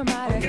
Great gosh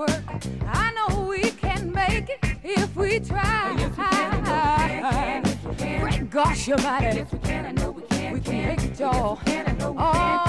work. I know we can make it if we try. Yes we can, I know we can, can, yes we can. Great gosh almighty. Yes we can, I know we can, We can can. make it, y'all. Yes we can, I know we Oh, can,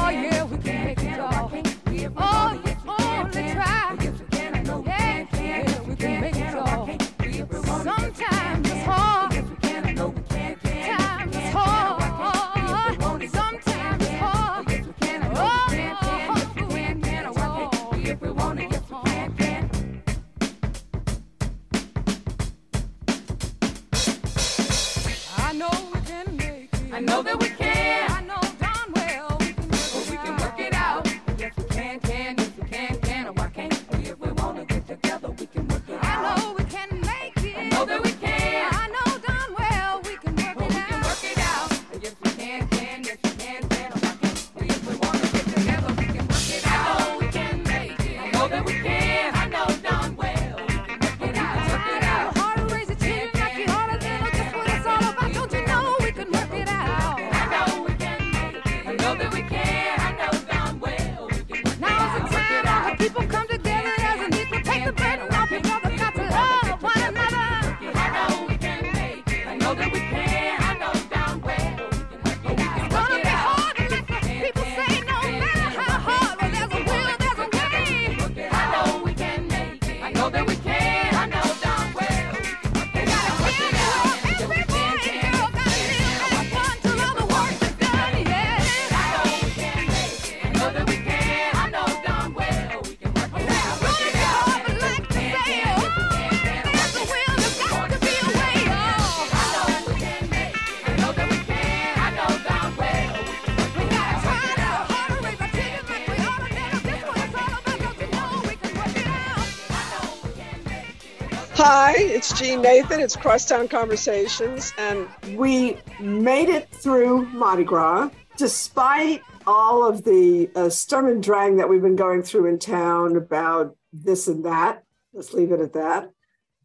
Jeanne Nathan. It's Crosstown Conversations, and we made it through Mardi Gras despite all of the uh, sturm and drang that we've been going through in town about this and that. Let's leave it at that.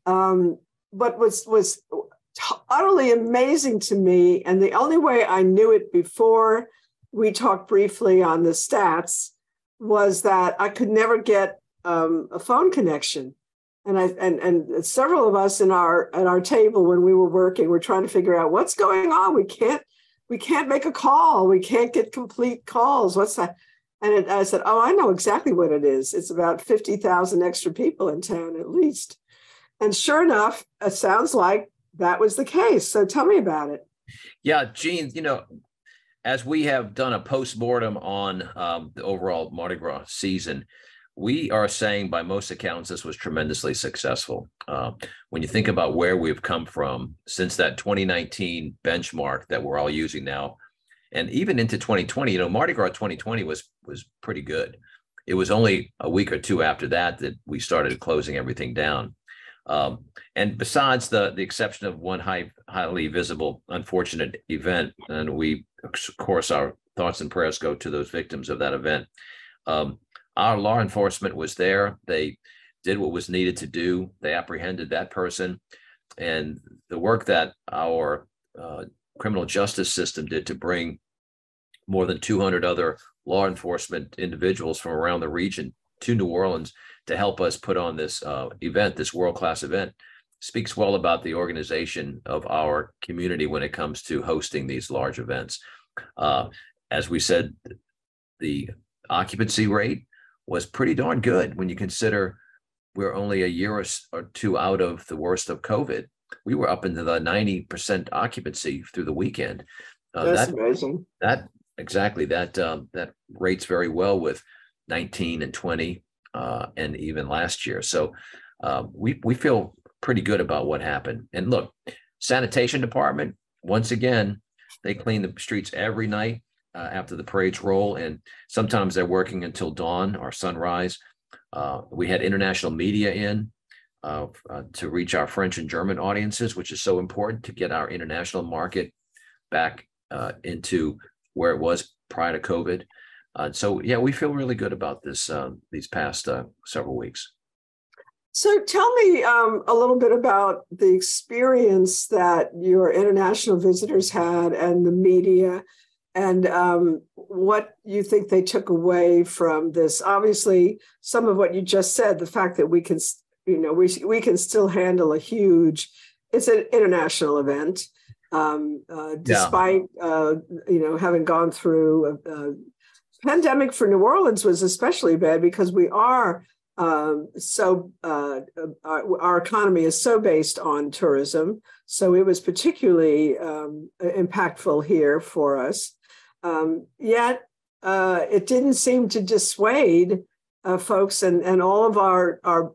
Um, but was was utterly amazing to me, and the only way I knew it before we talked briefly on the stats was that I could never get um, a phone connection and I and and several of us in our at our table when we were working were trying to figure out what's going on. We can't we can't make a call. We can't get complete calls. What's that? And it, I said, oh, I know exactly what it is. It's about fifty thousand extra people in town at least. And sure enough, it sounds like that was the case. So tell me about it. Yeah, Gene, you know, as we have done a post-mortem on um, the overall Mardi Gras season, we are saying by most accounts this was tremendously successful. Uh, when you think about where we've come from since that 2019 benchmark that we're all using now, and even into 2020, you know, Mardi Gras 2020 was was pretty good. It was only a week or two after that that we started closing everything down. Um, and besides the the exception of one high, highly visible, unfortunate event, and we of course our thoughts and prayers go to those victims of that event. Um, our law enforcement was there. They did what was needed to do. They apprehended that person, and the work that our uh, criminal justice system did to bring more than 200 other law enforcement individuals from around the region to New Orleans to help us put on this uh, event, this world class event, speaks well about the organization of our community when it comes to hosting these large events. Uh, as we said, the occupancy rate was pretty darn good when you consider we're only a year or, two out of the worst of COVID. We were up into the 90% occupancy through the weekend. Uh, That's that amazing. that exactly that um, that rates very well with 19 and 20 uh, and even last year. So uh, we we feel pretty good about what happened. And look, sanitation department once again they clean the streets every night uh, after the parades roll, and sometimes they're working until dawn or sunrise. Uh, we had international media in. Uh, uh, to reach our French and German audiences, which is so important to get our international market back uh, into where it was prior to COVID. Uh, so yeah, we feel really good about this uh, these past several weeks. So tell me um, a little bit about the experience that your international visitors had and the media and um, what you think they took away from this. Obviously, some of what you just said, the fact that we can, you know, we, we can still handle a huge, it's an international event. Um, uh, despite, uh, you know, having gone through a, a pandemic for New Orleans was especially bad because we are um, so uh, our, our, economy is so based on tourism. So it was particularly um, impactful here for us. Um, yet uh, it didn't seem to dissuade uh, folks and, and all of our, our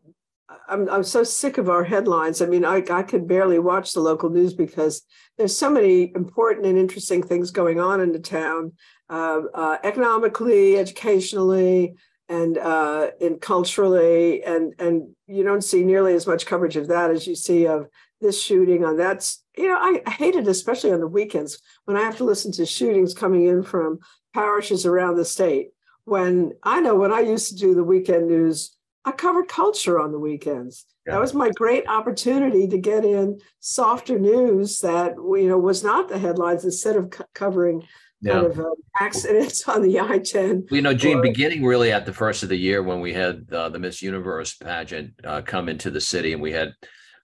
I'm, I'm so sick of our headlines. I mean, I, I could barely watch the local news because there's so many important and interesting things going on in the town, uh, uh, economically, educationally, and uh, culturally, and and you don't see nearly as much coverage of that as you see of this shooting on that's you know I, hate it especially on the weekends when I have to listen to shootings coming in from parishes around the state. When I know when I used to do the weekend news, I covered culture on the weekends. Yeah. That was my great opportunity to get in softer news that you know was not the headlines instead of c- covering yeah. kind of um, accidents on the I-10. Well, you know, Gene, or, beginning really at the first of the year when we had uh, the Miss Universe pageant uh, come into the city, and we had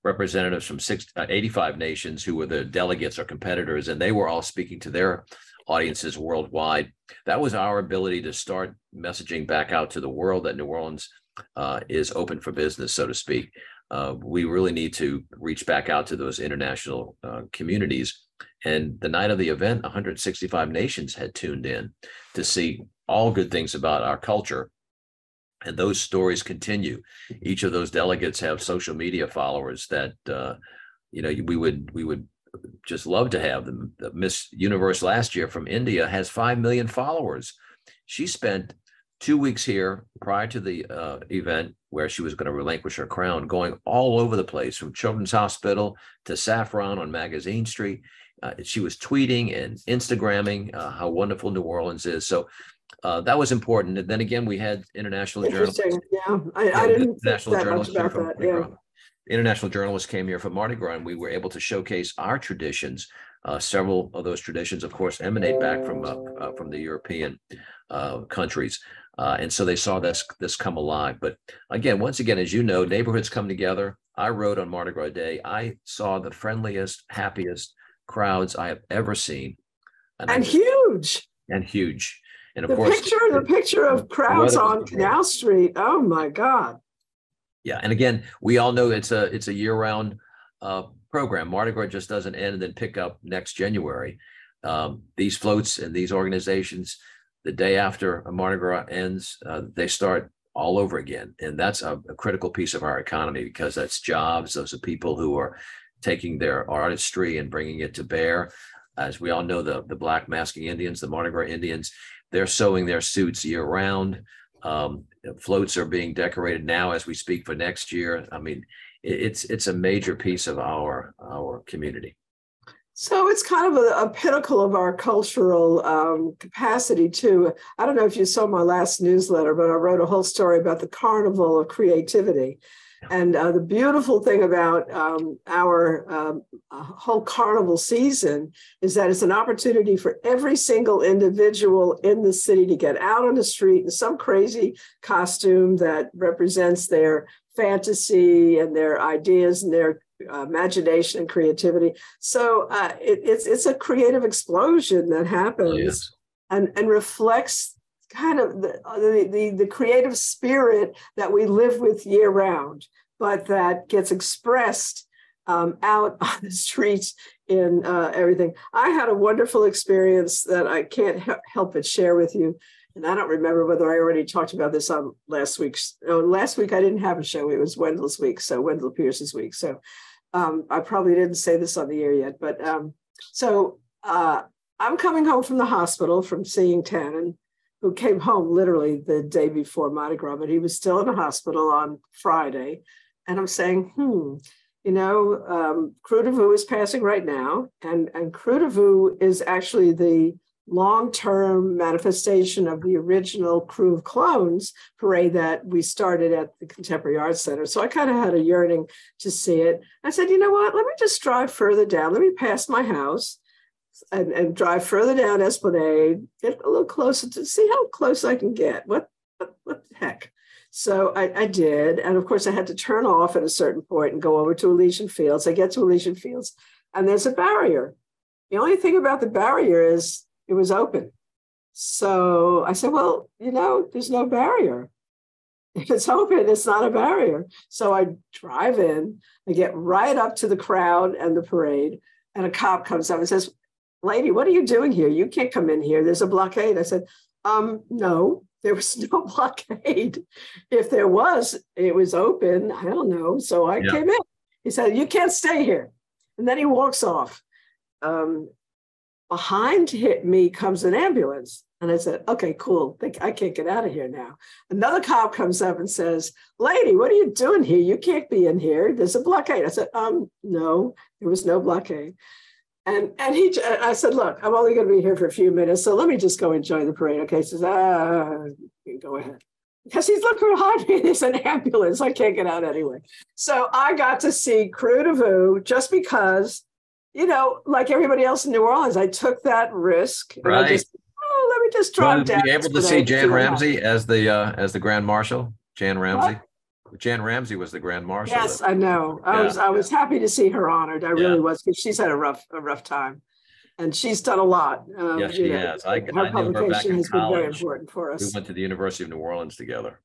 representatives from six, uh, 85 nations who were the delegates or competitors, and they were all speaking to their audiences worldwide. That was our ability to start messaging back out to the world that New Orleans uh, is open for business, so to speak. Uh, we really need to reach back out to those international uh, communities and the night of the event, 165 nations had tuned in to see all good things about our culture. And those stories continue. Each of those delegates have social media followers that uh, you know we would we would just love to have them. The Miss Universe last year from India has five million followers. She spent two weeks here prior to the uh, event where she was going to relinquish her crown, going all over the place from Children's Hospital to Saffron on Magazine Street. Uh, she was tweeting and Instagramming uh, how wonderful New Orleans is. So uh, that was important. And then again, we had international journalists. Yeah, I, I didn't international that journalists much about that. Yeah. International journalists came here from Mardi Gras, and we were able to showcase our traditions. Uh, several of those traditions, of course, emanate back from uh, uh, from the European countries. and so they saw this this come alive. But again, once again, as you know, neighborhoods come together. I rode on Mardi Gras Day. I saw the friendliest, happiest, crowds I have ever seen. And, and huge. And huge. And of the course, picture, the picture of crowds on Canal Street. Oh my God. Yeah. And again, we all know it's a it's a year-round uh, program. Mardi Gras just doesn't end and then pick up next January. Um, these floats and these organizations, the day after a Mardi Gras ends, uh, they start all over again. And that's a, a, critical piece of our economy because that's jobs. Those are people who are taking their artistry and bringing it to bear. As we all know, the, the Black Masking Indians, the Mardi Gras Indians, they're sewing their suits year round. Um, floats are being decorated now as we speak for next year. I mean, it's it's a major piece of our our community. So it's kind of a, a pinnacle of our cultural um, capacity too. I don't know if you saw my last newsletter, but I wrote a whole story about the carnival of creativity. And uh, the beautiful thing about um, our um, uh, whole carnival season is that it's an opportunity for every single individual in the city to get out on the street in some crazy costume that represents their fantasy and their ideas and their uh, imagination and creativity. So uh, it, it's it's a creative explosion that happens oh, yes. and and reflects kind of the, the, the, the creative spirit that we live with year round, but that gets expressed um, out on the streets in uh, everything. I had a wonderful experience that I can't he- help but share with you. And I don't remember whether I already talked about this on last week's. Oh, last week I didn't have a show. It was Wendell's week, so Wendell Pierce's week. So um, I probably didn't say this on the air yet. But um, so uh, I'm coming home from the hospital from seeing Tannen, who came home literally the day before Mardi Gras, but he was still in the hospital on Friday. And I'm saying, hmm, you know, um, du Vieux is passing right now, and and Krewe du Vieux is actually the long-term manifestation of the original Krewe of Clones parade that we started at the Contemporary Arts Center. So I kind of had a yearning to see it. I said, you know what? Let me just drive further down. Let me pass my house. And, and drive further down Esplanade, get a little closer to see how close I can get. What what, what the heck? So I, I, did. And of course, I had to turn off at a certain point and go over to Elysian Fields. I get to Elysian Fields, and there's a barrier. The only thing about the barrier is it was open. So I said, well, you know, there's no barrier. If it's open, it's not a barrier. So I drive in, I get right up to the crowd and the parade, and a cop comes up and says, Lady, what are you doing here? You can't come in here. There's a blockade. I said, um, no, there was no blockade. If there was, it was open. I don't know. So I yeah. came in. He said, You can't stay here. And then he walks off. Um, behind me comes an ambulance. And I said, okay, cool. I can't get out of here now. Another cop comes up and says, lady, what are you doing here? You can't be in here. There's a blockade. I said, um, no, there was no blockade. And, and he, I said, look, I'm only going to be here for a few minutes. So let me just go enjoy the parade. Okay. He says, ah, go ahead. Because he's looking behind me. There's an ambulance. I can't get out anyway. So I got to see Krewe du Vieux just because you know, like everybody else in New Orleans, I took that risk. Right. Just, oh, let me just drop down. Be able to see Jan Ramsey as the uh, as the Grand Marshal. Jan Ramsey. What? Jan Ramsey was the Grand Marshal. Yes, I know. I yeah. was I was happy to see her honored. I really yeah. was because she's had a rough a rough time, and she's done a lot. Um, yes, she know, has. I, her I publication her has college. been very important for us. We went to the University of New Orleans together.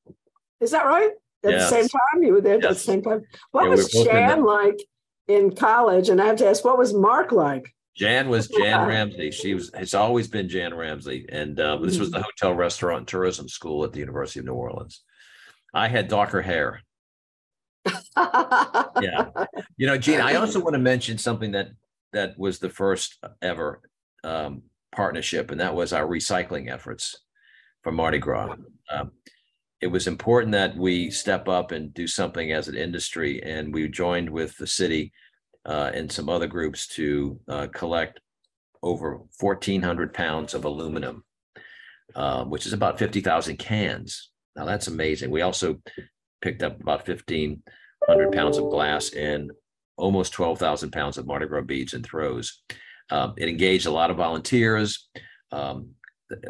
Is that right? At yes. the same time, you were there yes. at the same time. What yeah, was Jan like in college? And I have to ask, what was Mark like? Jan was Jan Ramsey. She was. It's always been Jan Ramsey, and uh, this was the mm-hmm. hotel, restaurant, and tourism school at the University of New Orleans. I had darker hair. yeah, you know, Gene. I also want to mention something that that was the first ever um, partnership, and that was our recycling efforts for Mardi Gras. Um, it was important that we step up and do something as an industry, and we joined with the city uh, and some other groups to uh, collect over 1,400 pounds of aluminum, uh, which is about 50,000 cans. Now that's amazing. We also picked up about 1,500 pounds of glass and almost 12,000 pounds of Mardi Gras beads and throws. Um, it engaged a lot of volunteers. Um,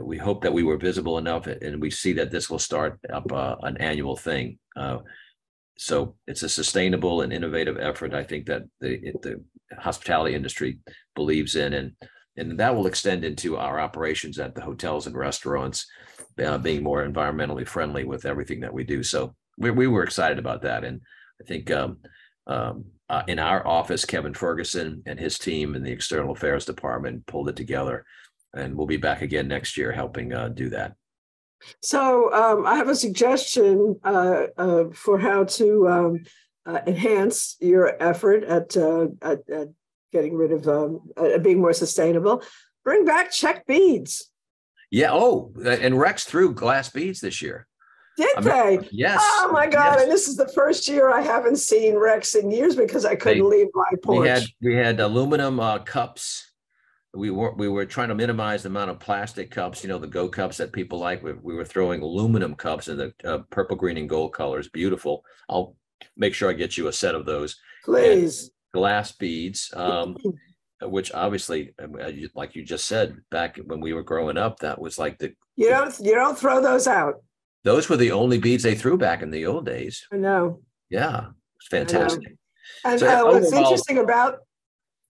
we hope that we were visible enough, and we see that this will start up uh, an annual thing. Uh, so it's a sustainable and innovative effort. I think that the the hospitality industry believes in, and and that will extend into our operations at the hotels and restaurants, uh, being more environmentally friendly with everything that we do. So we we were excited about that, and I think. Um, um, uh, in our office, Kevin Ferguson and his team in the external affairs department pulled it together, and we'll be back again next year helping uh, do that. So um, I have a suggestion uh, uh, for how to um, uh, enhance your effort at, at, at, getting rid of um, being more sustainable. Bring back Czech beads. Yeah. Oh, and Rex threw glass beads this year. Did I mean, they? Yes. Oh my God! Yes. And this is the first year I haven't seen Rex in years because I couldn't they, leave my porch. We had we had aluminum uh, cups we were we were trying to minimize the amount of plastic cups, you know, the Go cups that people like. We, we were throwing aluminum cups in the uh, purple, green, and gold colors. Beautiful. I'll make sure I get you a set of those. Please. And glass beads, um, which obviously, um, uh, like you just said, back when we were growing up, that was like the you don't you don't throw those out. Those were the only beads they threw back in the old days. I know. Yeah, it's fantastic. And so, uh, what's interesting about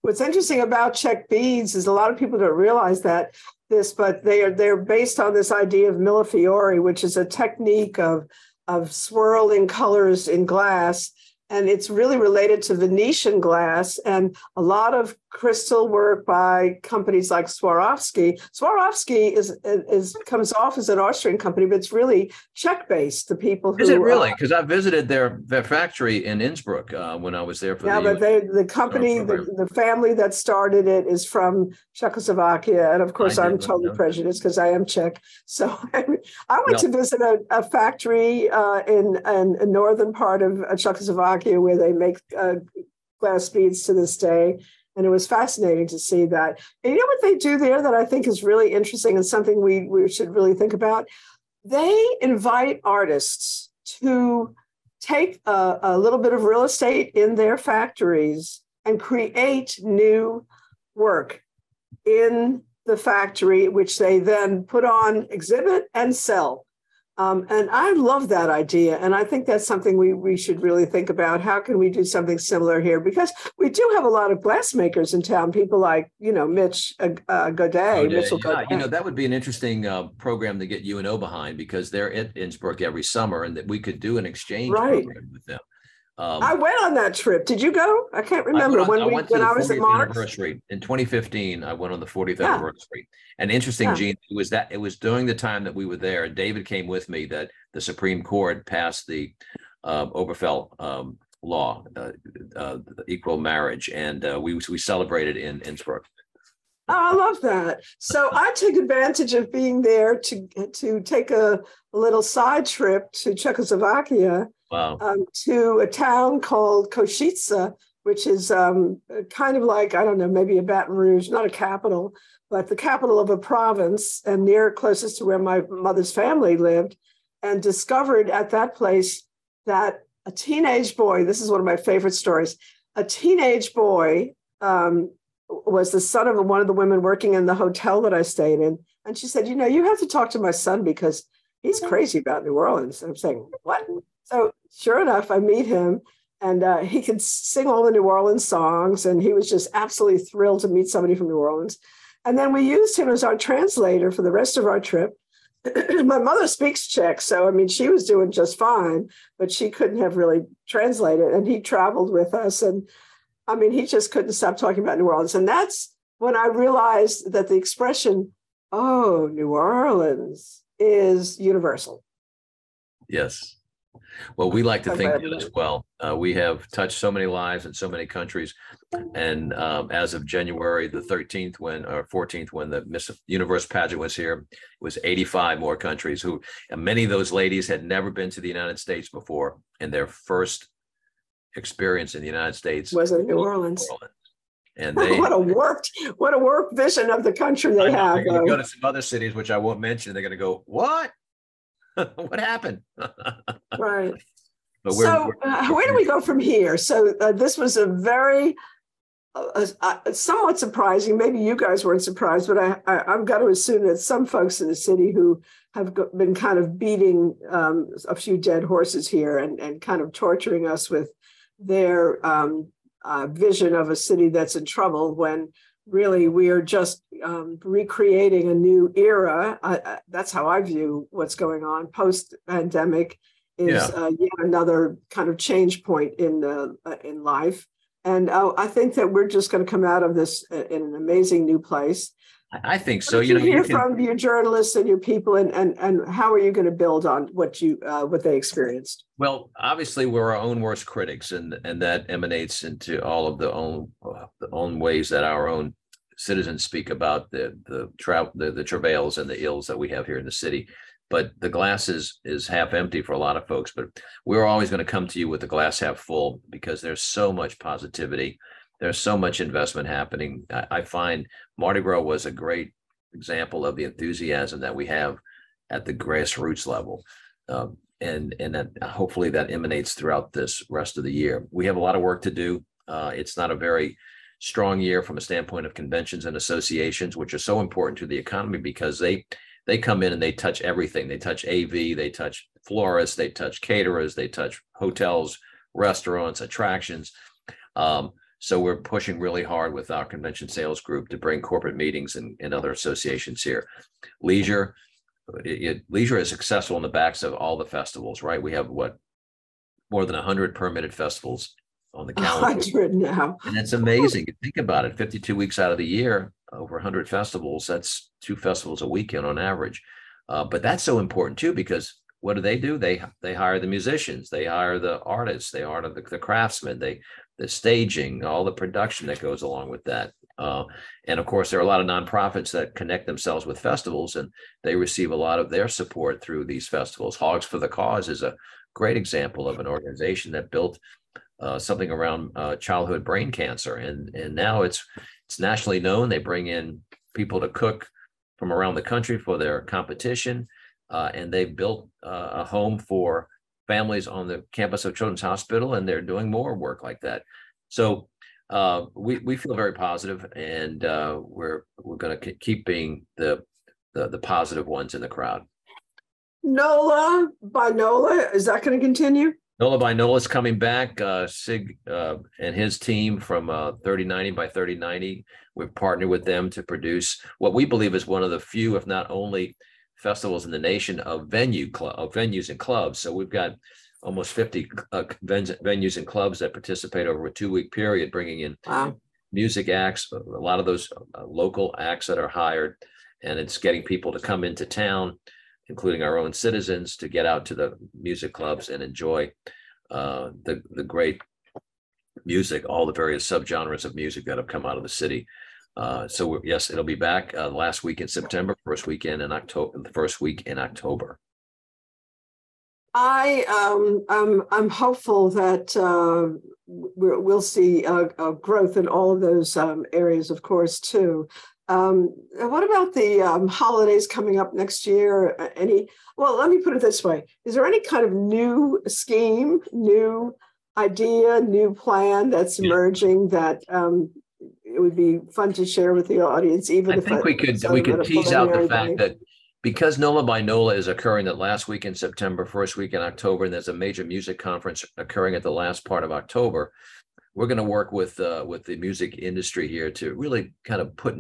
What's interesting about Czech beads is a lot of people don't realize that this, but they are they're based on this idea of millefiori, which is a technique of of swirling colors in glass and it's really related to Venetian glass. And a lot of crystal work by companies like Swarovski. Swarovski is is comes off as an Austrian company, but it's really Czech based. The people who Is it really? uh, Because I visited their their factory in Innsbruck uh, when I was there for yeah, the. but they the company, the, the family that started it is from Czechoslovakia, and of course I I'm totally know. prejudiced because I am Czech. So I went Well- to visit a, a factory uh, in, in a northern part of uh, Czechoslovakia where they make uh, glass beads to this day. And it was fascinating to see that. And you know what they do there that I think is really interesting and something we, we should really think about? They invite artists to take a, a little bit of real estate in their factories and create new work in the factory, which they then put on exhibit and sell. Um, and I love that idea. And I think that's something we, we should really think about. How can we do something similar here? Because we do have a lot of glassmakers in town, people like, you know, Mitch uh, uh, Gaudet. Oh, yeah, Mitchell yeah, you know, that would be an interesting uh, program to get UNO behind because they're at Innsbruck every summer and that we could do an exchange Right. program with them. Um, I went on that trip. Did you go? I can't remember went on- when I we when I was at 40th Mars. anniversary in 2015. I went on the 40th Yeah. anniversary. And interesting, Yeah. Gene, it was that it was during the time that we were there. David came with me that the Supreme Court passed the uh, Obergefell um, law, uh, uh, equal marriage, and uh, we we celebrated in Innsbruck. Oh, I love that. So I took advantage of being there to to take a, a little side trip to Czechoslovakia Wow. um, to a town called Košice, which is um, kind of like I don't know, maybe a Baton Rouge, not a capital, but the capital of a province, and near closest to where my mother's family lived, and discovered at that place that a teenage boy. This is one of my favorite stories. A teenage boy um, was the son of one of the women working in the hotel that I stayed in. And she said, You know, you have to talk to my son because he's crazy about New Orleans. And I'm saying, What? So, sure enough, I meet him and uh, he could sing all the New Orleans songs. And he was just absolutely thrilled to meet somebody from New Orleans. And then we used him as our translator for the rest of our trip. my mother speaks Czech, so I mean, she was doing just fine, but she couldn't have really translated. And he traveled with us. And I mean, he just couldn't stop talking about New Orleans. And that's when I realized that the expression, oh, New Orleans is universal. Yes. Well, we like to think that as well. Uh, we have touched so many lives in so many countries. And um, as of January the 13th, when or 14th, when the Miss Universe pageant was here, it was 85 more countries who, many of those ladies had never been to the United States before. And their first experience in the United States Was in New Orleans. And they, what a warped, what a warped vision of the country they have. they're going to go to some other cities, which I won't mention. They're going to go, what? what happened? Right. So uh, where do we go from here? So uh, this was a very uh, uh, somewhat surprising. Maybe you guys weren't surprised, but I, I, I've got to assume that some folks in the city who have been kind of beating um, a few dead horses here and, and kind of torturing us with their um, uh, vision of a city that's in trouble when really we are just um, recreating a new era. I, that's how I view what's going on post pandemic is Yeah. uh, yet another kind of change point in the uh, in life. And uh, I think that we're just going to come out of this uh, in an amazing new place. I think so. did You know, hear you can, from your journalists and your people, and and and how are you going to build on what you uh, what they experienced? Well, obviously, we're our own worst critics, and and that emanates into all of the own uh, the own ways that our own citizens speak about the the trout the, the travails and the ills that we have here in the city. But the glass is is half empty for a lot of folks. But we're always going to come to you with the glass half full because there's so much positivity. There's so much investment happening. I, I find Mardi Gras was a great example of the enthusiasm that we have at the grassroots level. Um, and and that hopefully that emanates throughout this rest of the year. We have a lot of work to do. Uh, it's not a very strong year from a standpoint of conventions and associations, which are so important to the economy because they they come in and they touch everything. They touch AV, they touch florists, they touch caterers, they touch hotels, restaurants, attractions. Um, so we're pushing really hard with our convention sales group to bring corporate meetings and, and other associations here. Leisure, it, it- leisure is successful in the backs of all the festivals, right? We have what more than hundred permitted festivals on the calendar. 100 now. And it's amazing. Think about it 52 weeks out of the year, over 100 festivals. That's two festivals a weekend on average. Uh, but that's so important too, because what do they do? They they hire the musicians, they hire the artists, they hire the, the craftsmen, they the staging, all the production that goes along with that. Uh, and of course, there are a lot of nonprofits that connect themselves with festivals, and they receive a lot of their support through these festivals. Hogs for the Cause is a great example of an organization that built uh, something around uh, childhood brain cancer, and and now it's it's nationally known. They bring in people to cook from around the country for their competition, uh, and they've built uh, a home for families on the campus of Children's Hospital, and they're doing more work like that. So uh, we we feel very positive, and uh, we're we're going to keep being the, the the positive ones in the crowd. NOLA by NOLA, is that going to continue? Nola by Nola is coming back. Uh, Sig uh, and his team from uh, 3090 by 3090. We've partnered with them to produce what we believe is one of the few, if not only, festivals in the nation of venue club of venues and clubs. So we've got almost 50 uh, venues and clubs that participate over a two week period, bringing in wow. music acts, a lot of those uh, local acts that are hired, and it's getting people to come into town, including our own citizens, to get out to the music clubs and enjoy uh, the the great music, all the various subgenres of music that have come out of the city. Uh, so yes, it'll be back uh, last week in September, first weekend in October, the first week in October. I um, I'm I'm hopeful that uh, we'll see a, a, growth in all of those um, areas, of course, too. Um, what about the um, holidays coming up next year? Any? Well, let me put it this way: Is there any kind of new scheme, new idea, new plan that's emerging that um, it would be fun to share with the audience? Even if I if think we could we could tease out the fact that because NOLA by NOLA is occurring that last week in September, first week in October, and there's a major music conference occurring at the last part of October, we're going to work with uh, with the music industry here to really kind of put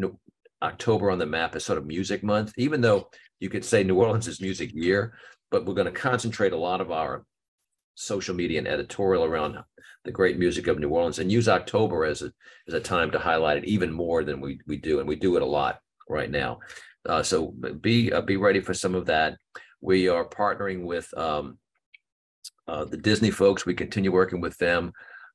October on the map as sort of music month. Even though you could say New Orleans is music year, but we're going to concentrate a lot of our social media and editorial around the great music of New Orleans and use October as a as a time to highlight it even more than we we do, and we do it a lot right now. Uh, so be uh, be ready for some of that. We are partnering with um, uh, the Disney folks. We continue working with them.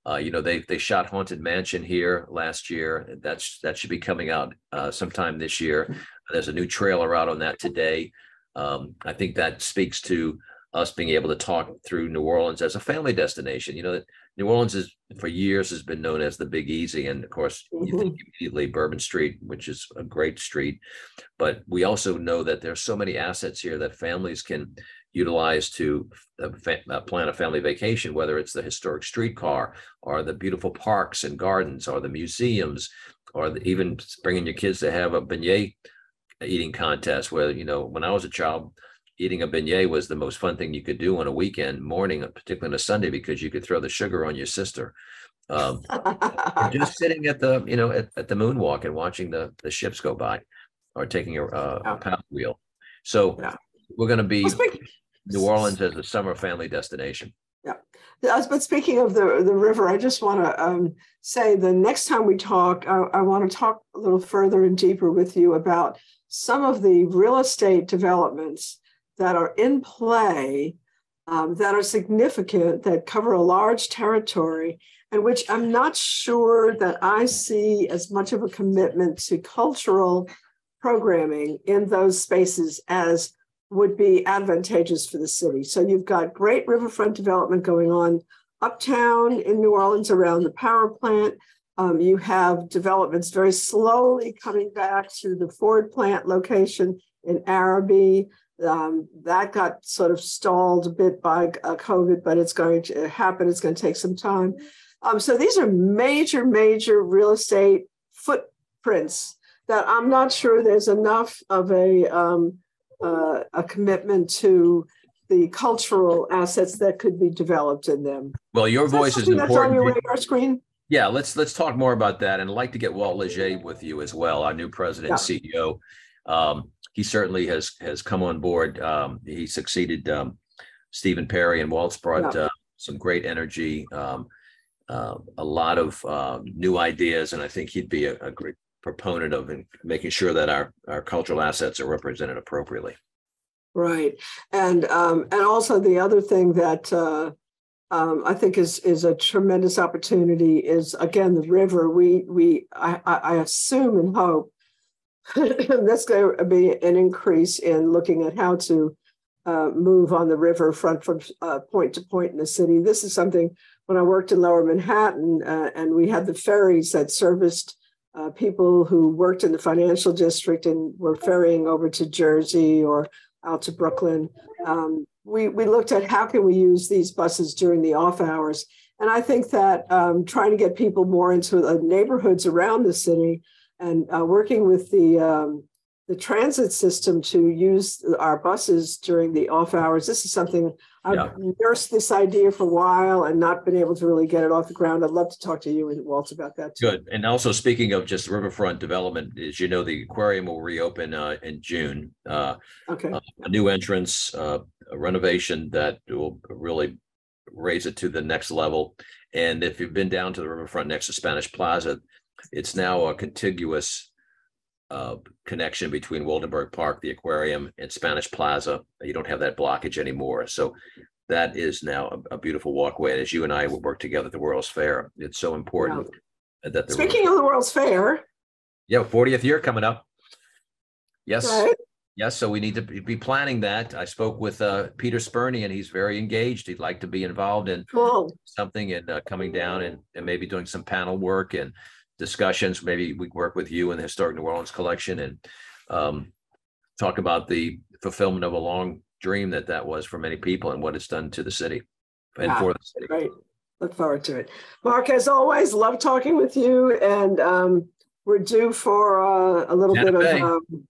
Uh, you know, they they shot Haunted Mansion here last year. That's that should be coming out uh, sometime this year. There's a new trailer out on that today. Um, I think that speaks to us being able to talk through New Orleans as a family destination. You know, New Orleans is for years has been known as the Big Easy, and of course, mm-hmm. you think immediately Bourbon Street, which is a great street. But we also know that there's so many assets here that families can utilize to uh, uh, plan a family vacation, whether it's the historic streetcar or the beautiful parks and gardens or the museums, or the, even bringing your kids to have a beignet eating contest. Where you know, when I was a child eating a beignet was the most fun thing you could do on a weekend morning, particularly on a Sunday, because you could throw the sugar on your sister. Um, just sitting at the, you know, at, at, the moonwalk and watching the the ships go by, or taking a, uh, a paddle wheel. So yeah. we're going to be New Orleans as a summer family destination. Yeah, but speaking of the the river, I just want to um, say the next time we talk, I, I want to talk a little further and deeper with you about some of the real estate developments that are in play um, that are significant, that cover a large territory, and which I'm not sure that I see as much of a commitment to cultural programming in those spaces as would be advantageous for the city. So you've got great riverfront development going on uptown in New Orleans around the power plant. Um, you have developments very slowly coming back to the Ford plant location in Arabi. Um, that got sort of stalled a bit by uh, COVID, but it's going to happen. It's going to take some time. Um, so these are major, major real estate footprints that I'm not sure there's enough of a um, uh, a commitment to the cultural assets that could be developed in them. Well, your is voice is important. That's on your radar screen. Yeah, let's let's talk more about that, and I'd like to get Walt Leger with you as well, our new president yeah. CEO. Um, he certainly has has come on board. Um, he succeeded um, Stephen Perry, and Walt's brought yeah. uh, some great energy. Um, uh, a lot of uh, new ideas, and I think he'd be a, a great proponent of in making sure that our our cultural assets are represented appropriately. Right, and um, and also the other thing that uh, um, I think is is a tremendous opportunity is again the river. We we I, I assume and hope that's going to be an increase in looking at how to uh, move on the river from uh, point to point in the city. This is something when I worked in Lower Manhattan uh, and we had the ferries that serviced uh, people who worked in the financial district and were ferrying over to Jersey or out to Brooklyn. Um, we, we looked at how can we use these buses during the off hours. And I think that um, trying to get people more into the neighborhoods around the city and uh, working with the um, the transit system to use our buses during the off hours. This is something I've Yeah. nursed this idea for a while and not been able to really get it off the ground. I'd love to talk to you and Walt about that too. Good. And also speaking of just riverfront development, as you know, the aquarium will reopen uh, in June. Uh, Okay. a new entrance, uh, a renovation that will really raise it to the next level. And if you've been down to the riverfront next to Spanish Plaza, it's now a contiguous uh, connection between Woldenberg Park, the aquarium, and Spanish Plaza. You don't have that blockage anymore. So that is now a, a beautiful walkway. And as you and I will work together at the World's Fair, it's so important that the Speaking of the World's Fair, yeah, 40th year coming up. Yes. right? Yes, so we need to be be planning that. I spoke with uh Petr Spurney and he's very engaged. He'd like to be involved in Cool. something and uh, coming down and and maybe doing some panel work and discussions. Maybe we work with you and the Historic New Orleans Collection and um talk about the fulfillment of a long dream that that was for many people and what it's done to the city and Yeah. for the city. Great. Look forward to it. Mark, as always, love talking with you. And um, we're due for uh, a little Santa bit Fe. of, um,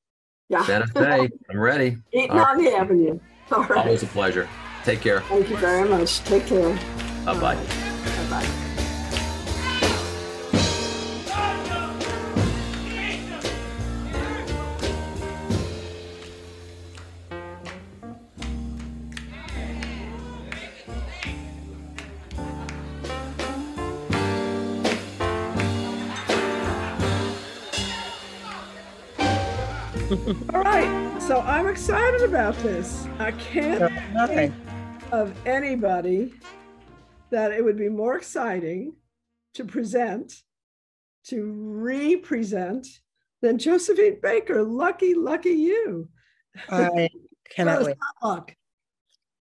yeah, Santa Fe, I'm ready. eating All on the avenue. All right. Always a pleasure. Take care. Thank you very much. Take care. Bye-bye. Bye-bye. All I'm excited about this. I can't Nothing. of anybody that it would be more exciting to present, to re-present than Josephine Baker. Lucky, lucky you. I cannot wait. luck.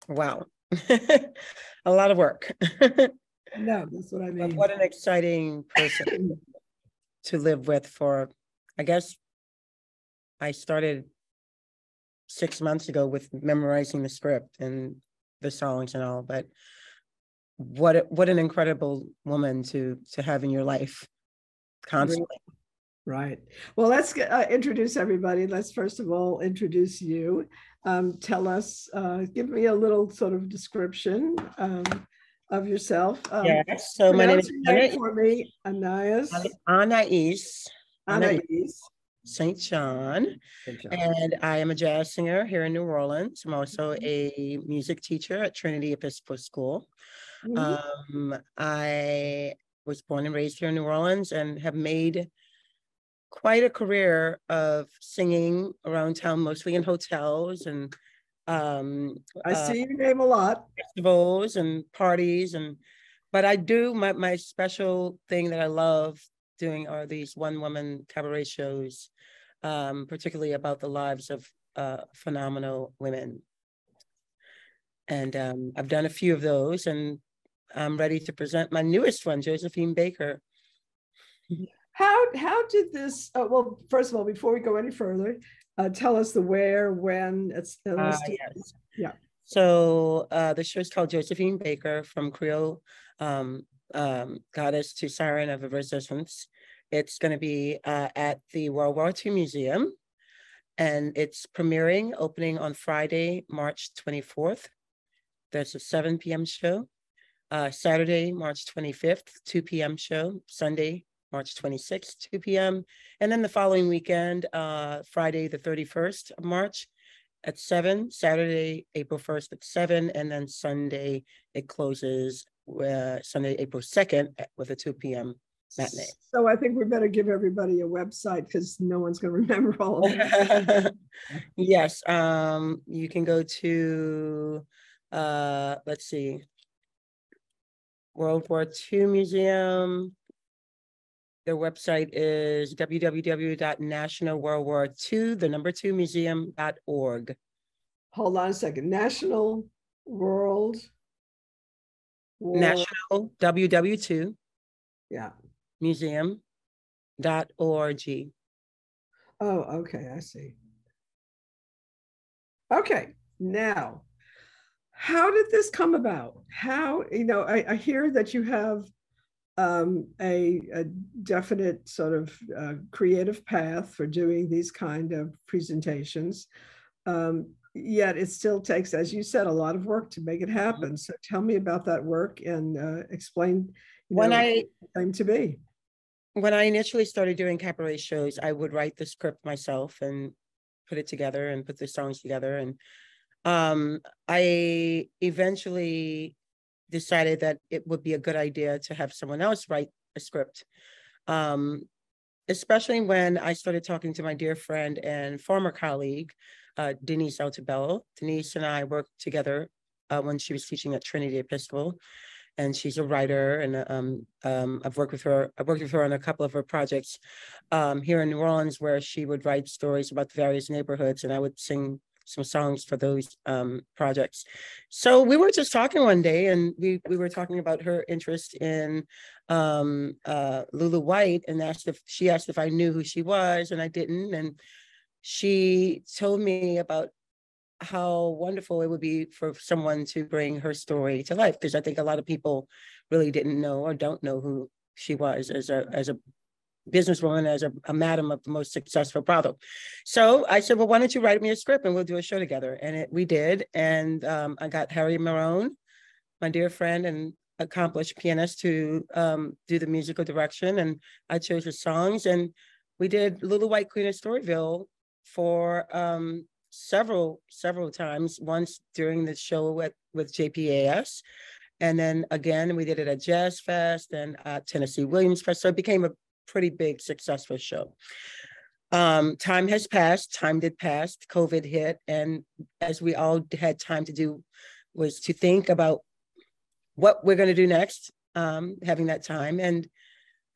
Wow. A lot of work. No, that's what I But mean. what an exciting person to live with for, I guess, I started six months ago with memorizing the script and the songs and all, but what, what an incredible woman to, to have in your life constantly. Right. Well, let's get- uh, introduce everybody. Let's first of all introduce you. Um, tell us, uh, give me a little sort of description um, of yourself. Um, Yes, so my name is for me, Anais. Anais Anais. Anais. St. John. And I am a jazz singer here in New Orleans. I'm also a music teacher at Trinity Episcopal School. Mhm. Um, I was born and raised here in New Orleans and have made quite a career of singing around town, mostly in hotels and um, I uh, see your name a lot. festivals and parties and but I do my my special thing that I love doing are these one woman cabaret shows, um, particularly about the lives of uh, phenomenal women. And um, I've done a few of those, and I'm ready to present my newest one, Josephine Baker. How how did this? Uh, well, first of all, before we go any further, uh, tell us the where, when. It's uh, yes. Yeah. So uh, the show is called Josephine Baker from Creole um, um, goddess to siren of resistance. It's going to be uh, at the World War II Museum, and it's premiering opening on Friday, March 24th. There's a 7 p.m. show. Uh, Saturday, March 25th, 2 p.m. show. Sunday, March 26th, 2 p.m. And then the following weekend, uh, Friday, the 31st of March, at seven, Saturday, April first at seven, and then Sunday it closes uh, Sunday, April 2nd with a 2 p.m. matinee. So I think we better give everybody a website because no one's going to remember all of it. yes, um, you can go to, uh, let's see, World War II Museum. Their website is www.nationalworldwar2, the number two museum.org. Hold on a second. National World. War- National WW2 Yeah. museum dot org. Oh, okay, I see. Okay, now, how did this come about? How, you know, I, I hear that you have um, a, a definite sort of uh, creative path for doing these kind of presentations. Um, yet it still takes, as you said, a lot of work to make it happen. So tell me about that work and uh, explain When know, I came to be. when I initially started doing cabaret shows, I would write the script myself and put it together and put the songs together. And um, I eventually decided that it would be a good idea to have someone else write a script. Um, especially when I started talking to my dear friend and former colleague, uh, Denise Altobello. Denise and I worked together uh, when she was teaching at Trinity Episcopal and she's a writer and um, um, I've worked with her I've worked with her on a couple of her projects um, here in New Orleans where she would write stories about the various neighborhoods and I would sing some songs for those um, projects. So we were just talking one day and we we were talking about her interest in um, uh, Lulu White and asked if she asked if I knew who she was and I didn't and she told me about how wonderful it would be for someone to bring her story to life because I think a lot of people really didn't know or don't know who she was as a as a businesswoman, as a, a madam of the most successful brothel. So I said, well, why don't you write me a script and we'll do a show together? And it, we did. And um, I got Harry Mayronne, my dear friend and accomplished pianist, to um, do the musical direction. And I chose the songs. And we did Lulu White Queen of Storyville for um, several several times. Once during the show with with JPAS, and then again we did it at Jazz Fest and at Tennessee Williams Fest. So it became a pretty big successful show. Um, time has passed. Time did pass. COVID hit, and as we all had time to do, was to think about what we're going to do next. Um, having that time and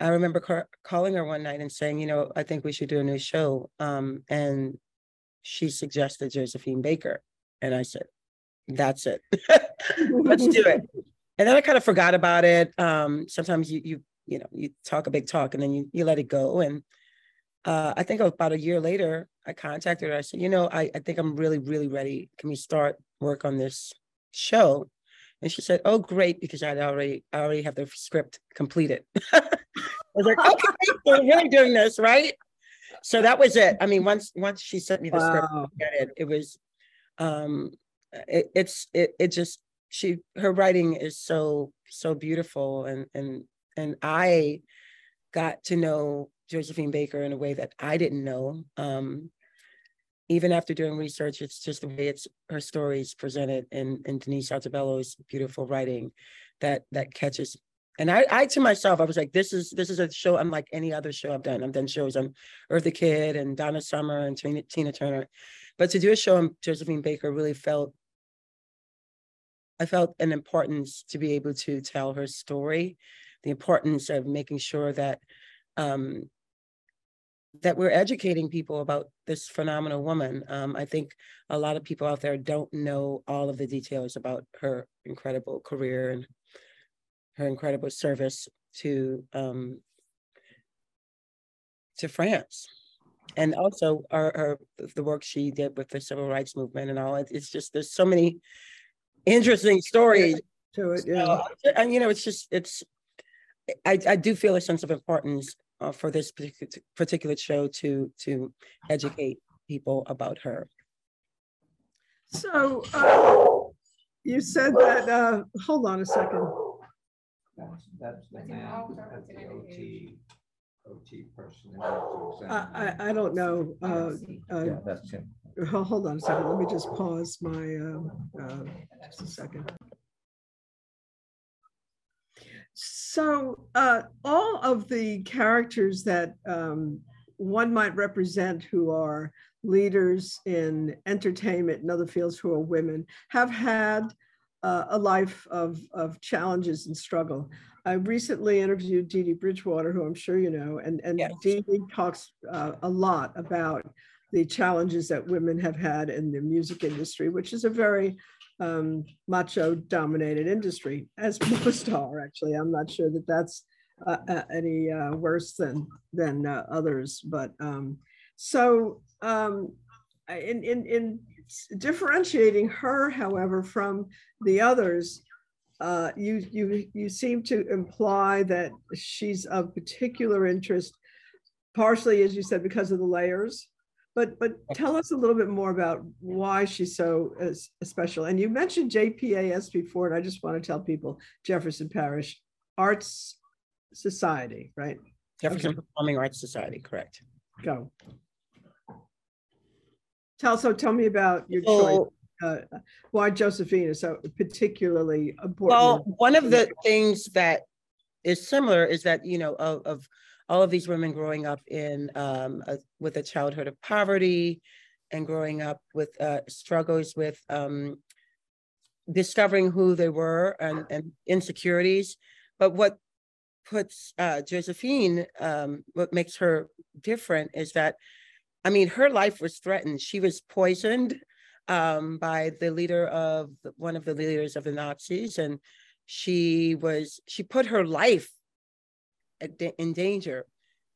I remember ca- calling her one night and saying, you know, I think we should do a new show. Um, and she suggested Josephine Baker. And I said, that's it. Let's do it. And then I kind of forgot about it. Um, sometimes you, you, you know, you talk a big talk and then you, you let it go. And uh, I think about a year later, I contacted her. I said, you know, I, I think I'm really, really ready. Can we start work on this show? And she said, "Oh, great!" Because I'd already, I already have the script completed. I was like, "Okay, we're really doing this, right?" So that was it. I mean, once once she sent me the script, Wow. I read it, it was, um, it, it's it it just she her writing is so so beautiful, and and and I got to know Josephine Baker in a way that I didn't know. Um, even after doing research, it's just the way it's her stories presented in, in Denise Altobello's beautiful writing that that catches. And I, I to myself, I was like, this is this is a show unlike any other show I've done. I've done shows on Eartha Kitt and Donna Summer and Tina, Tina Turner, but to do a show on Josephine Baker really felt. I felt an importance to be able to tell her story, the importance of making sure that um, that we're educating people about this phenomenal woman. Um, I think a lot of people out there don't know all of the details about her incredible career and her incredible service to um, to France, and also our, her the work she did with the civil rights movement and all. It's just there's so many interesting stories To it, so, yeah. and you know, it's just it's. I I do feel a sense of importance uh, for this particular particular show to to educate people about her. So uh, you said that, uh, hold on a second. That's, that's the man, all the OT, OT person. that I, I, I don't know. Uh, uh, Yeah, that's him. hold on a second. Let me just pause my, uh, uh, just a second. So uh, all of the characters that um, one might represent who are leaders in entertainment and other fields who are women have had uh, a life of, of challenges and struggle. I recently interviewed Dee Dee Bridgewater, who I'm sure you know, and, and Yes. Dee Dee talks uh, a lot about the challenges that women have had in the music industry, which is a very um, macho dominated industry, as most are actually. I'm not sure that that's uh, uh, any uh, worse than than uh, others, but um, so um, in, in in differentiating her, however, from the others, uh, you you you seem to imply that she's of particular interest, partially, as you said, because of the layers. But but tell us a little bit more about why she's so uh, special. And you mentioned JPAS before, and I just want to tell people Jefferson Parish Arts Society, right? Jefferson Okay. Performing Arts Society, correct. Go. Tell so tell me about your choice. Uh, why Josephine is so particularly important. well, one of the things that is similar is that, you know, of, of all of these women growing up in, um, a- with a childhood of poverty and growing up with, uh, struggles with, um, discovering who they were and, and insecurities. But what puts, uh, Josephine, um, what makes her different is that, I mean, her life was threatened. She was poisoned um, by the leader of one of the leaders of the Nazis, and she was she put her life in danger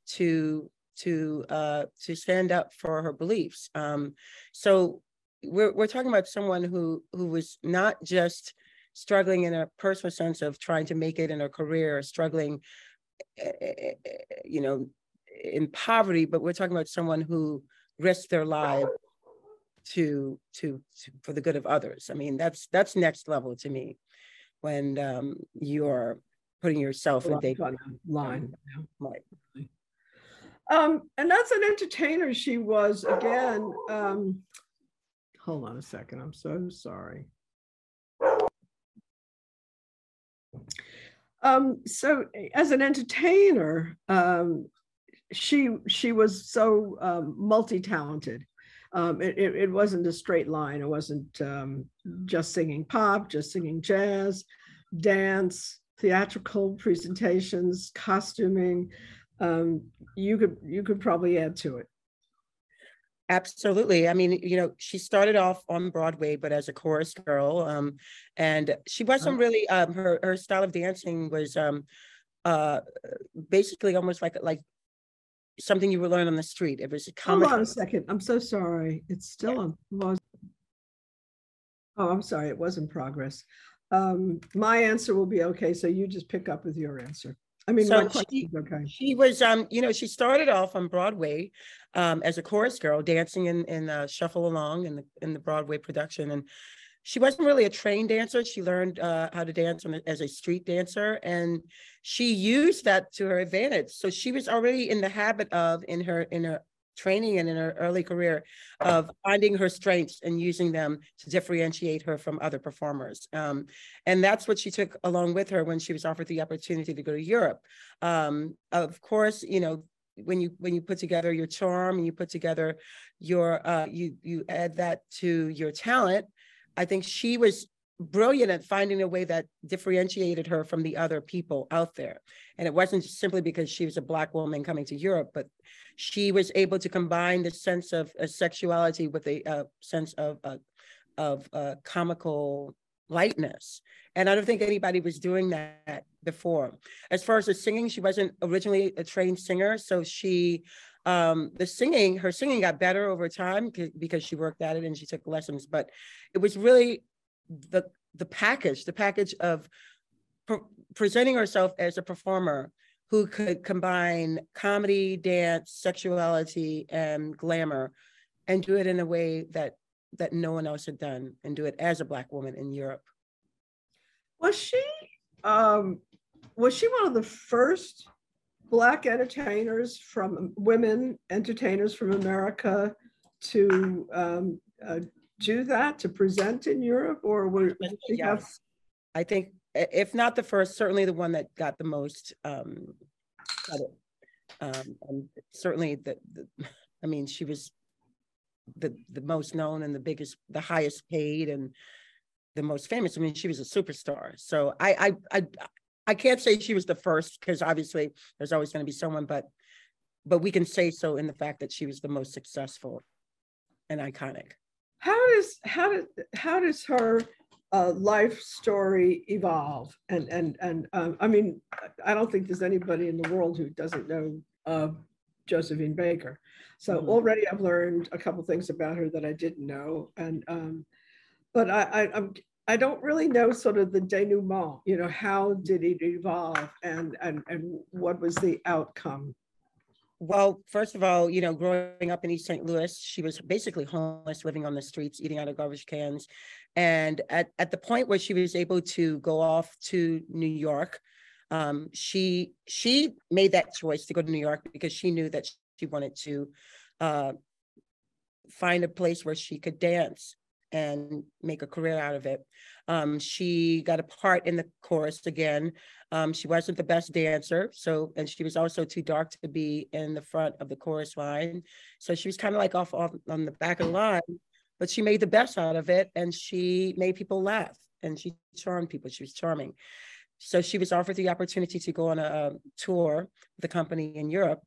to to uh, to stand up for her beliefs. Um, so we're we're talking about someone who who was not just struggling in a personal sense of trying to make it in her career, struggling, eh, eh, eh, you know, in poverty, but we're talking about someone who risked their life to, to to for the good of others. I mean, that's that's next level to me when um, you're putting yourself in danger. line. Right. Um, and as an entertainer, she was again. Um, hold on a second. I'm so sorry. Um, so as an entertainer, um, she she was so um, multi-talented. Um, it, it, it wasn't a straight line. It wasn't um, just singing pop, just singing jazz, dance, theatrical presentations, costuming. Um, you could you could probably add to it. Absolutely. I mean, you know, she started off on Broadway, but as a chorus girl, um, and she wasn't really um, her her style of dancing was um, uh, basically almost like like something you would learn on the street. It was a Hold on a second. I'm so sorry. It's still on. was- Oh, I'm sorry. It was in progress. Um, my answer will be okay. So you just pick up with your answer. I mean, So she- okay. She was, um, you know, she started off on Broadway um, as a chorus girl, dancing in in uh, Shuffle Along in the in the Broadway production, and she wasn't really a trained dancer. She learned uh, how to dance on a- as a street dancer, and she used that to her advantage. So she was already in the habit of in her in her training and in her early career of finding her strengths and using them to differentiate her from other performers. Um, and that's what she took along with her when she was offered the opportunity to go to Europe. Um, of course, you know, when you when you put together your charm and you put together your uh, you you add that to your talent, I think she was brilliant at finding a way that differentiated her from the other people out there. And it wasn't simply because she was a black woman coming to Europe, but she was able to combine the sense of uh, sexuality with a uh, sense of uh, of uh, comical lightness. And I don't think anybody was doing that before. As far as the singing, she wasn't originally a trained singer, so she um the singing her singing got better over time because she worked at it and she took lessons but it was really the the package the package of pre- presenting herself as a performer who could combine comedy dance sexuality and glamour and do it in a way that that no one else had done and do it as a black woman in europe Was she um, was she one of the first black entertainers from women entertainers from America to um, uh, do that to present in Europe, or were she have- Yes. I think if not the first, certainly the one that got the most um, credit. Um, and certainly the, the, I mean, she was the the most known and the biggest, the highest paid and the most famous. I mean, she was a superstar. So I I I I can't say she was the first because obviously there's always going to be someone, but but we can say so in the fact that she was the most successful and iconic. How does how does how does her uh, life story evolve? And and and um, I mean, I don't think there's anybody in the world who doesn't know uh, Josephine Baker. So Mhm. already I've learned a couple things about her that I didn't know, and um, but I, I I'm I don't really know sort of the denouement. You know, how did it evolve, and and and what was the outcome? Well, first of all, you know, growing up in East St. Louis, she was basically homeless, living on the streets, eating out of garbage cans. And at, at the point where she was able to go off to New York, um, she she made that choice to go to New York because she knew that she wanted to uh, find a place where she could dance and make a career out of it. Um, she got a part in the chorus again. Um, she wasn't the best dancer, so and she was also too dark to be in the front of the chorus line. So she was kind of like off, off on the back of the line, but she made the best out of it and she made people laugh and she charmed people. She was charming. So she was offered the opportunity to go on a um, tour with the company in Europe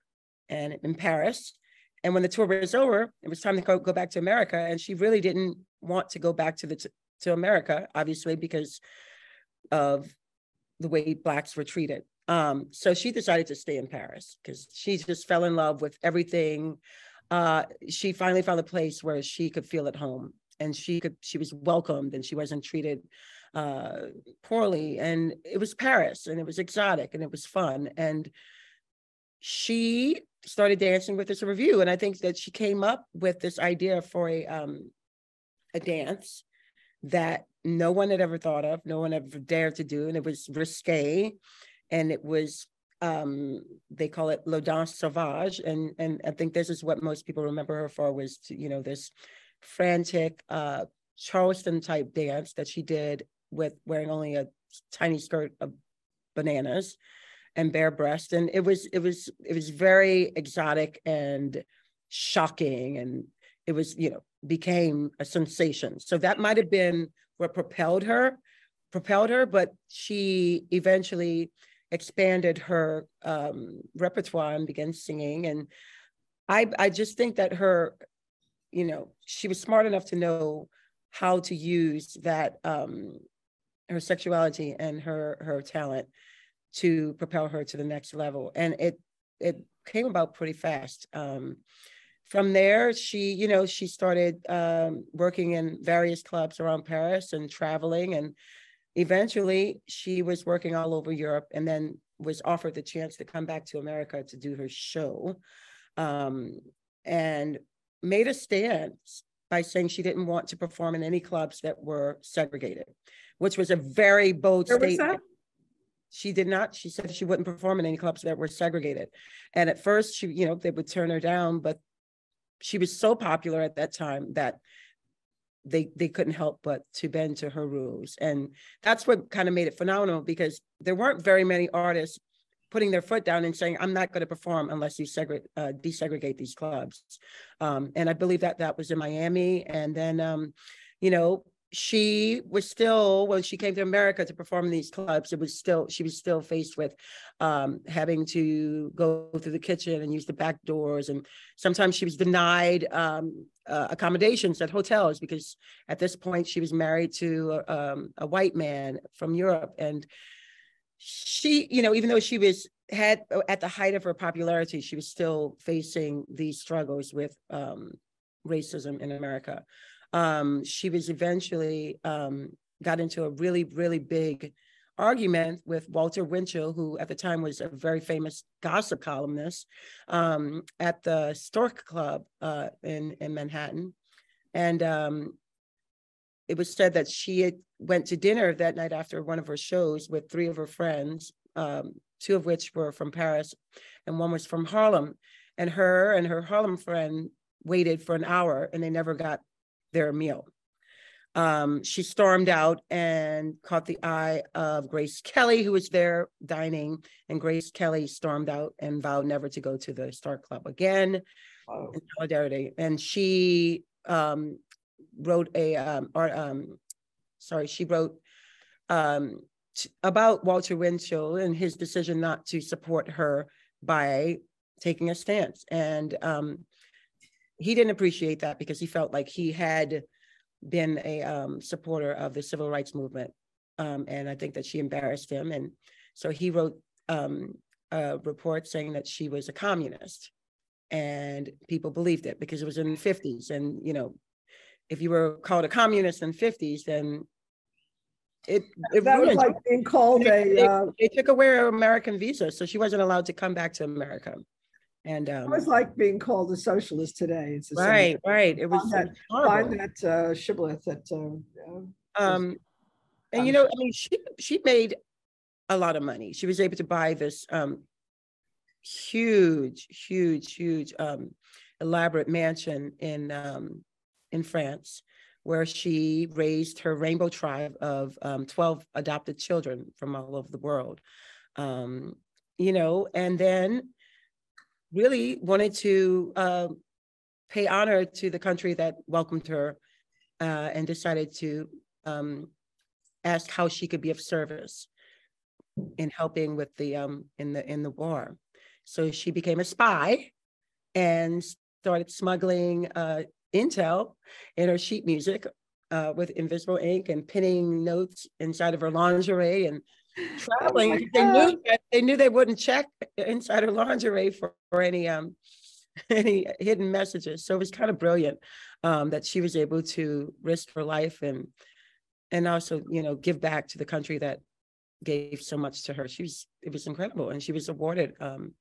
and in Paris. And when the tour was over, it was time to go, go back to America. And she really didn't want to go back to the to America, obviously, because of the way blacks were treated. Um, so she decided to stay in Paris because she just fell in love with everything. Uh, she finally found a place where she could feel at home and she could she was welcomed and she wasn't treated uh, poorly. And it was Paris and it was exotic and it was fun. And she started dancing with this revue. And I think that she came up with this idea for a um, a dance that no one had ever thought of, no one ever dared to do, and it was risque, and it was um they call it la danse sauvage and and i think this is what most people remember her for was to, you know this frantic uh charleston type dance that she did with wearing only a tiny skirt of bananas and bare breast. And it was it was it was very exotic and shocking and it was you know became a sensation. So that might have been what propelled her propelled her but she eventually expanded her um, repertoire and began singing. And i i just think that her you know she was smart enough to know how to use that um her sexuality and her her talent to propel her to the next level. And it it came about pretty fast. Um from there she you know she started um working in various clubs around paris and traveling and eventually she was working all over europe and then was offered the chance to come back to america to do her show um and made a stand by saying she didn't want to perform in any clubs that were segregated which was a very bold Where was statement that? she did not she said she wouldn't perform in any clubs that were segregated and at first she you know they would turn her down but she was so popular at that time that they they couldn't help but to bend to her rules. And that's what kind of made it phenomenal because there weren't very many artists putting their foot down and saying i'm not going to perform unless you segregate uh, desegregate these clubs. Um, and i believe that that was in miami. And then um, you know she was still when she came to america to perform in these clubs. It was still she was still faced with um, having to go through the kitchen and use the back doors. And sometimes she was denied um, uh, accommodations at hotels because at this point she was married to um, a white man from europe. And she you know even though she was had at the height of her popularity she was still facing these struggles with um, racism in america um, she was eventually um, got into a really, really big argument with Walter Winchell, who at the time was a very famous gossip columnist um, at the Stork Club uh, in, in Manhattan. And um, it was said that she had went to dinner that night after one of her shows with three of her friends, um, two of which were from Paris and one was from Harlem. And her and her Harlem friend waited for an hour and they never got their meal. um, she stormed out and caught the eye of Grace Kelly, who was there dining. And Grace Kelly stormed out and vowed never to go to the Stork Club again Wow. in solidarity. And she um, wrote a um, art, um, sorry, she wrote um, t- about Walter Winchell and his decision not to support her by taking a stance. And um, he didn't appreciate that because he felt like he had been a um, supporter of the civil rights movement. Um, and I think that she embarrassed him. And so he wrote um, a report saying that she was a communist. And people believed it because it was in the 50s. And, you know, if you were called a communist in the 50s, then it, it That was ruined you like being called a, uh, they took away her American visa, so she wasn't allowed to come back to America. And it um, was like being called a socialist today. It's same. right, right, it was Find that- horrible. That uh, shibboleth that, uh, uh, Um, and you know, I mean, she she made a lot of money. She was able to buy this um huge, huge, huge um elaborate mansion in um in France where she raised her rainbow tribe of um 12 adopted children from all over the world. Um, you know, and then really wanted to uh, pay honor to the country that welcomed her uh, and decided to um, ask how she could be of service in helping with the um, in the in the war. So she became a spy and started smuggling uh, intel in her sheet music uh, with invisible ink and pinning notes inside of her lingerie and traveling. they knew that they knew they wouldn't check inside her lingerie for, for any um any hidden messages. So it was kind of brilliant um, that she was able to risk her life and and also you know give back to the country that gave so much to her. She was it was incredible, and she was awarded um,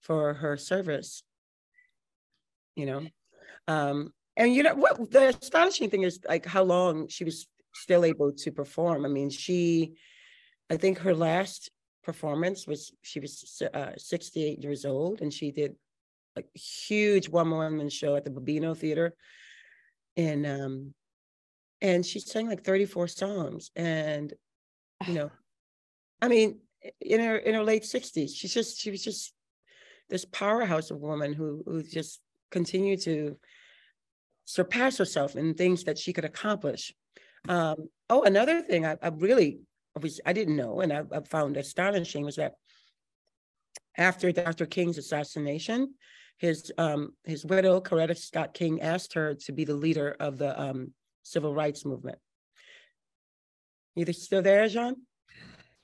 for her service. You know, um, and you know what the astonishing thing is like how long she was still able to perform. I mean, she, I think her last performance was she was uh, 68 years old, and she did a huge one woman show at the Bobino Theater, and um, and she sang like 34 songs, and you know, I mean, in her in her late 60s, she's just she was just this powerhouse of woman who who just continued to surpass herself in things that she could accomplish. Um, oh, another thing I, I really Was I didn't know and I, I found astonishing was that after Dr. King's assassination, his um, his widow Coretta Scott King asked her to be the leader of the um, civil rights movement. You still there, John?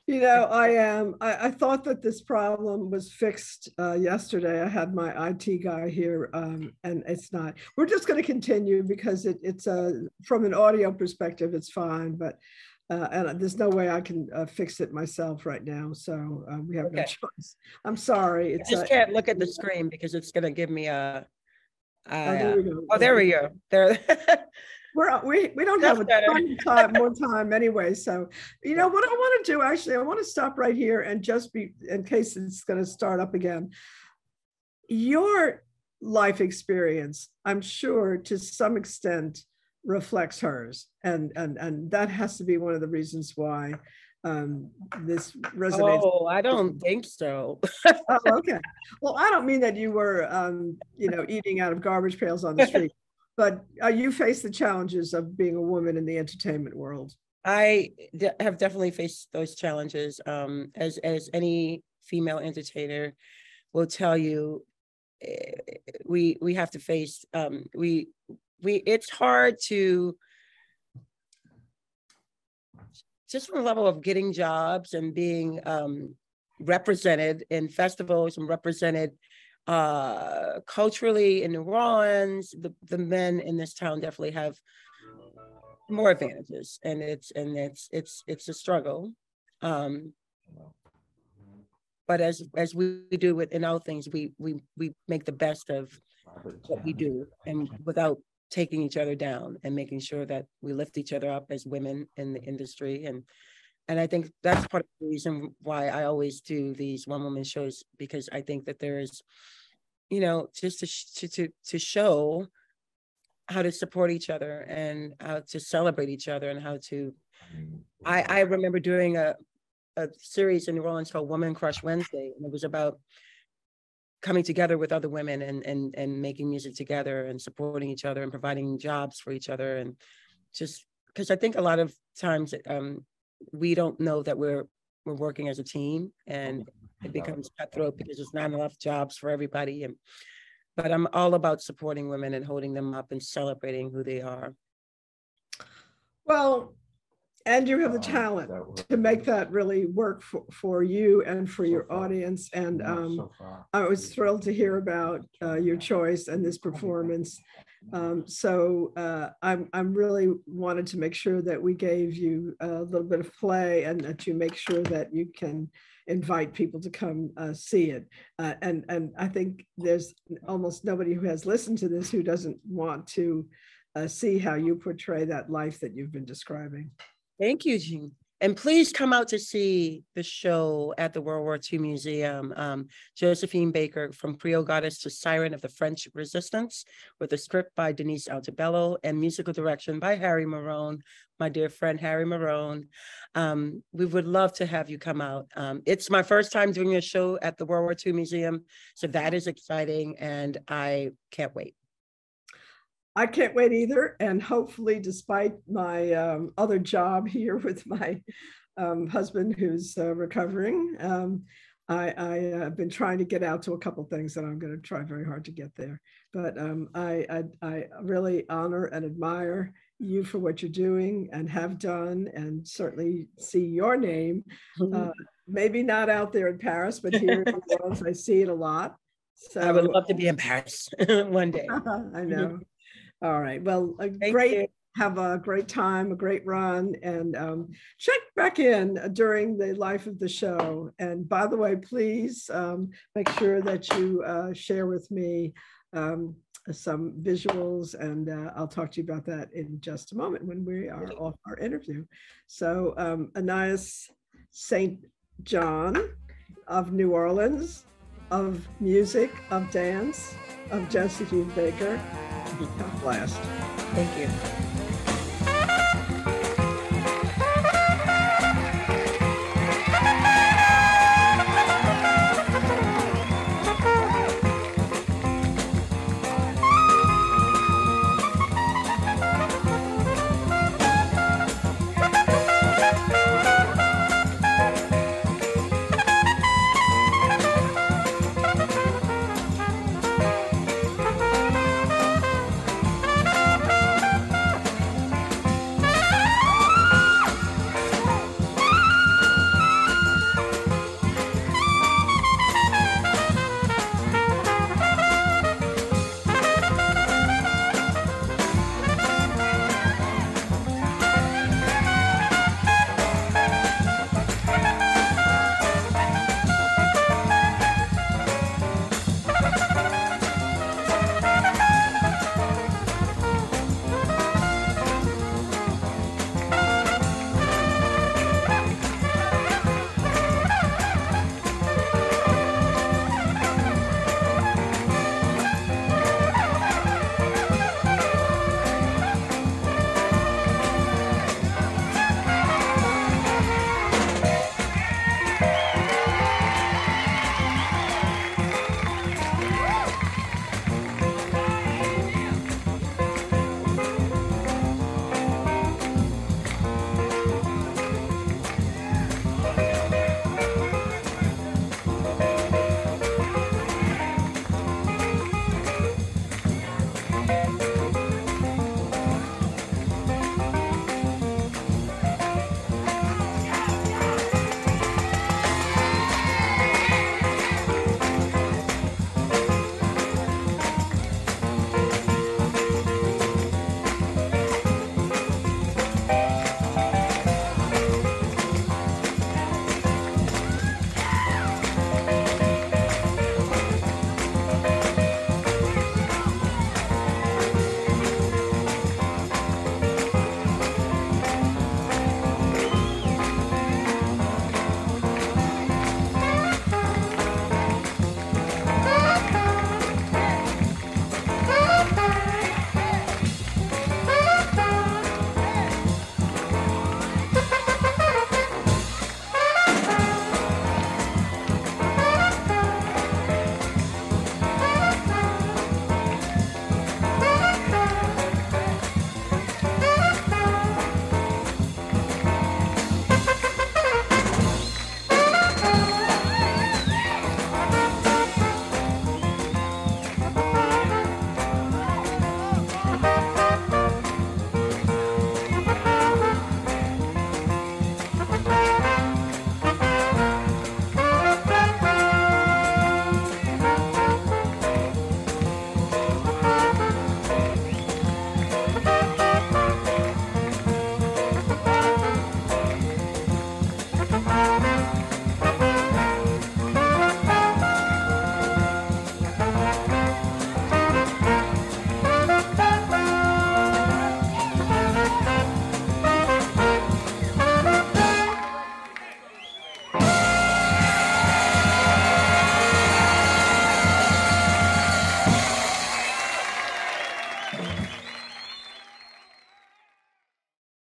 You know, I am. I, I thought that this problem was fixed uh, yesterday. I had my IT guy here, um, and it's not. We're just going to continue because it, it's uh, from an audio perspective, it's fine, but uh, and there's no way I can uh, fix it myself right now. So uh, we have no choice. I'm sorry. I just uh, can't look at the screen because it's gonna give me a. oh, there we go. oh, there we go. There. We're, we, we don't That's have a ton time, more time anyway. So, you know, what I want to do actually, I want to stop right here and just be, in case it's going to start up again. Your life experience, I'm sure to some extent reflects hers. And, and, and that has to be one of the reasons why um, this resonates. oh, I don't think so. Oh, okay. Well, I don't mean that you were, um, you know, eating out of garbage pails on the street, but uh, you face the challenges of being a woman in the entertainment world. I de- have definitely faced those challenges. Um, as as any female entertainer will tell you, eh, we we have to face. Um, we we it's hard to just from the level of getting jobs and being um, represented in festivals and represented uh, culturally in New Orleans. The the men in this town definitely have more advantages and it's and it's it's it's a struggle um but as as we do with in all things we we we make the best of what we do and without taking each other down and making sure that we lift each other up as women in the industry. And and i think that's part of the reason why i always do these one woman shows because i think that there is you know just to to to, show how to support each other and how to celebrate each other and how to I, I remember doing a, a series in New Orleans called Woman Crush Wednesday, and it was about coming together with other women and and and making music together and supporting each other and providing jobs for each other and just because I think a lot of times um, we don't know that we're we're working as a team and it becomes cutthroat because there's not enough jobs for everybody and but I'm all about supporting women and holding them up and celebrating who they are. Well, and you have the talent to make that really work for, for you and for your audience. And um, so. I was thrilled to hear about uh, your choice and this performance. Um, so uh, I'm I'm really wanted to make sure that we gave you a little bit of play and that you make sure that you can invite people to come uh, see it. Uh, and and I think there's almost nobody who has listened to this who doesn't want to uh, see how you portray that life that you've been describing. Thank you, Jeanne. And please come out to see the show at the World War II Museum. Um, Josephine Baker, From Creole Goddess to Siren of the French Resistance, with a script by Denise Altobello and musical direction by Harry Mayronne, my dear friend Harry Mayronne. Um, we would love to have you come out. Um, it's my first time doing a show at the World War II Museum, so that is exciting, and I can't wait. I can't wait either. And hopefully, despite my um, other job here with my um, husband who's uh, recovering, um, I, have been trying to get out to a couple things and I'm going to try very hard to get there. But um, I, I, I really honor and admire you for what you're doing and have done, and certainly see your name. Uh, maybe not out there in Paris, but here in New Orleans, I see it a lot. So I would love to be in Paris one day. I know. All right. Well, great. you. Have a great time, a great run, and um, check back in during the life of the show. And by the way, please um, make sure that you uh, share with me um, some visuals, and uh, I'll talk to you about that in just a moment when we are off our interview. So, um, Anais St. John of New Orleans, of music, of dance, of Josephine Baker. God bless. Thank you.